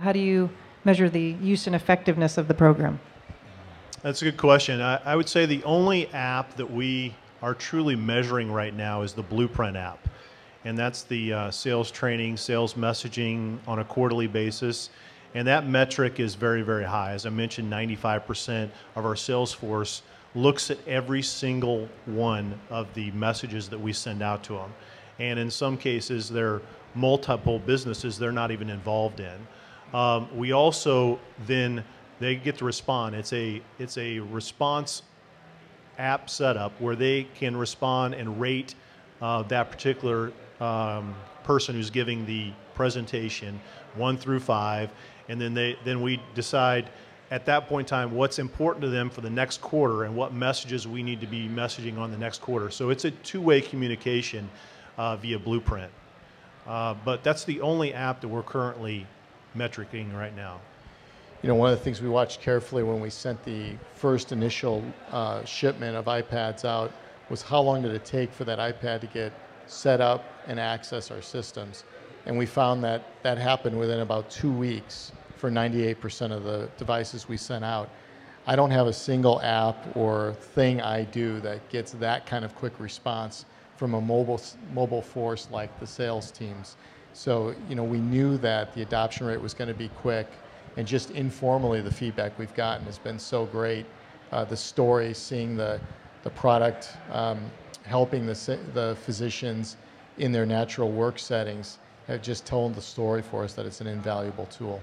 How do you measure the use and effectiveness of the program? That's a good question. I, I would say the only app that we are truly measuring right now is the Blueprint app. And that's the uh, sales training, sales messaging on a quarterly basis. And that metric is very, very high. As I mentioned, 95% of our sales force looks at every single one of the messages that we send out to them. And in some cases, they're multiple businesses they're not even involved in. Um, we also then they get to respond. It's a it's a response app setup where they can respond and rate uh, that particular um, person who's giving the presentation one through five, and then they then we decide at that point in time what's important to them for the next quarter and what messages we need to be messaging on the next quarter. So it's a two-way communication uh, via Blueprint. Uh, but that's the only app that we're currently metricing right now. You know, one of the things we watched carefully when we sent the first initial uh, shipment of iPads out was how long did it take for that iPad to get set up and access our systems. And we found that that happened within about two weeks for 98% of the devices we sent out. I don't have a single app or thing I do that gets that kind of quick response from a mobile, mobile force like the sales teams. So, you know, we knew that the adoption rate was going to be quick and just informally the feedback we've gotten has been so great. Uh, the story, seeing the, the product um, helping the, the physicians in their natural work settings have just told the story for us that it's an invaluable tool.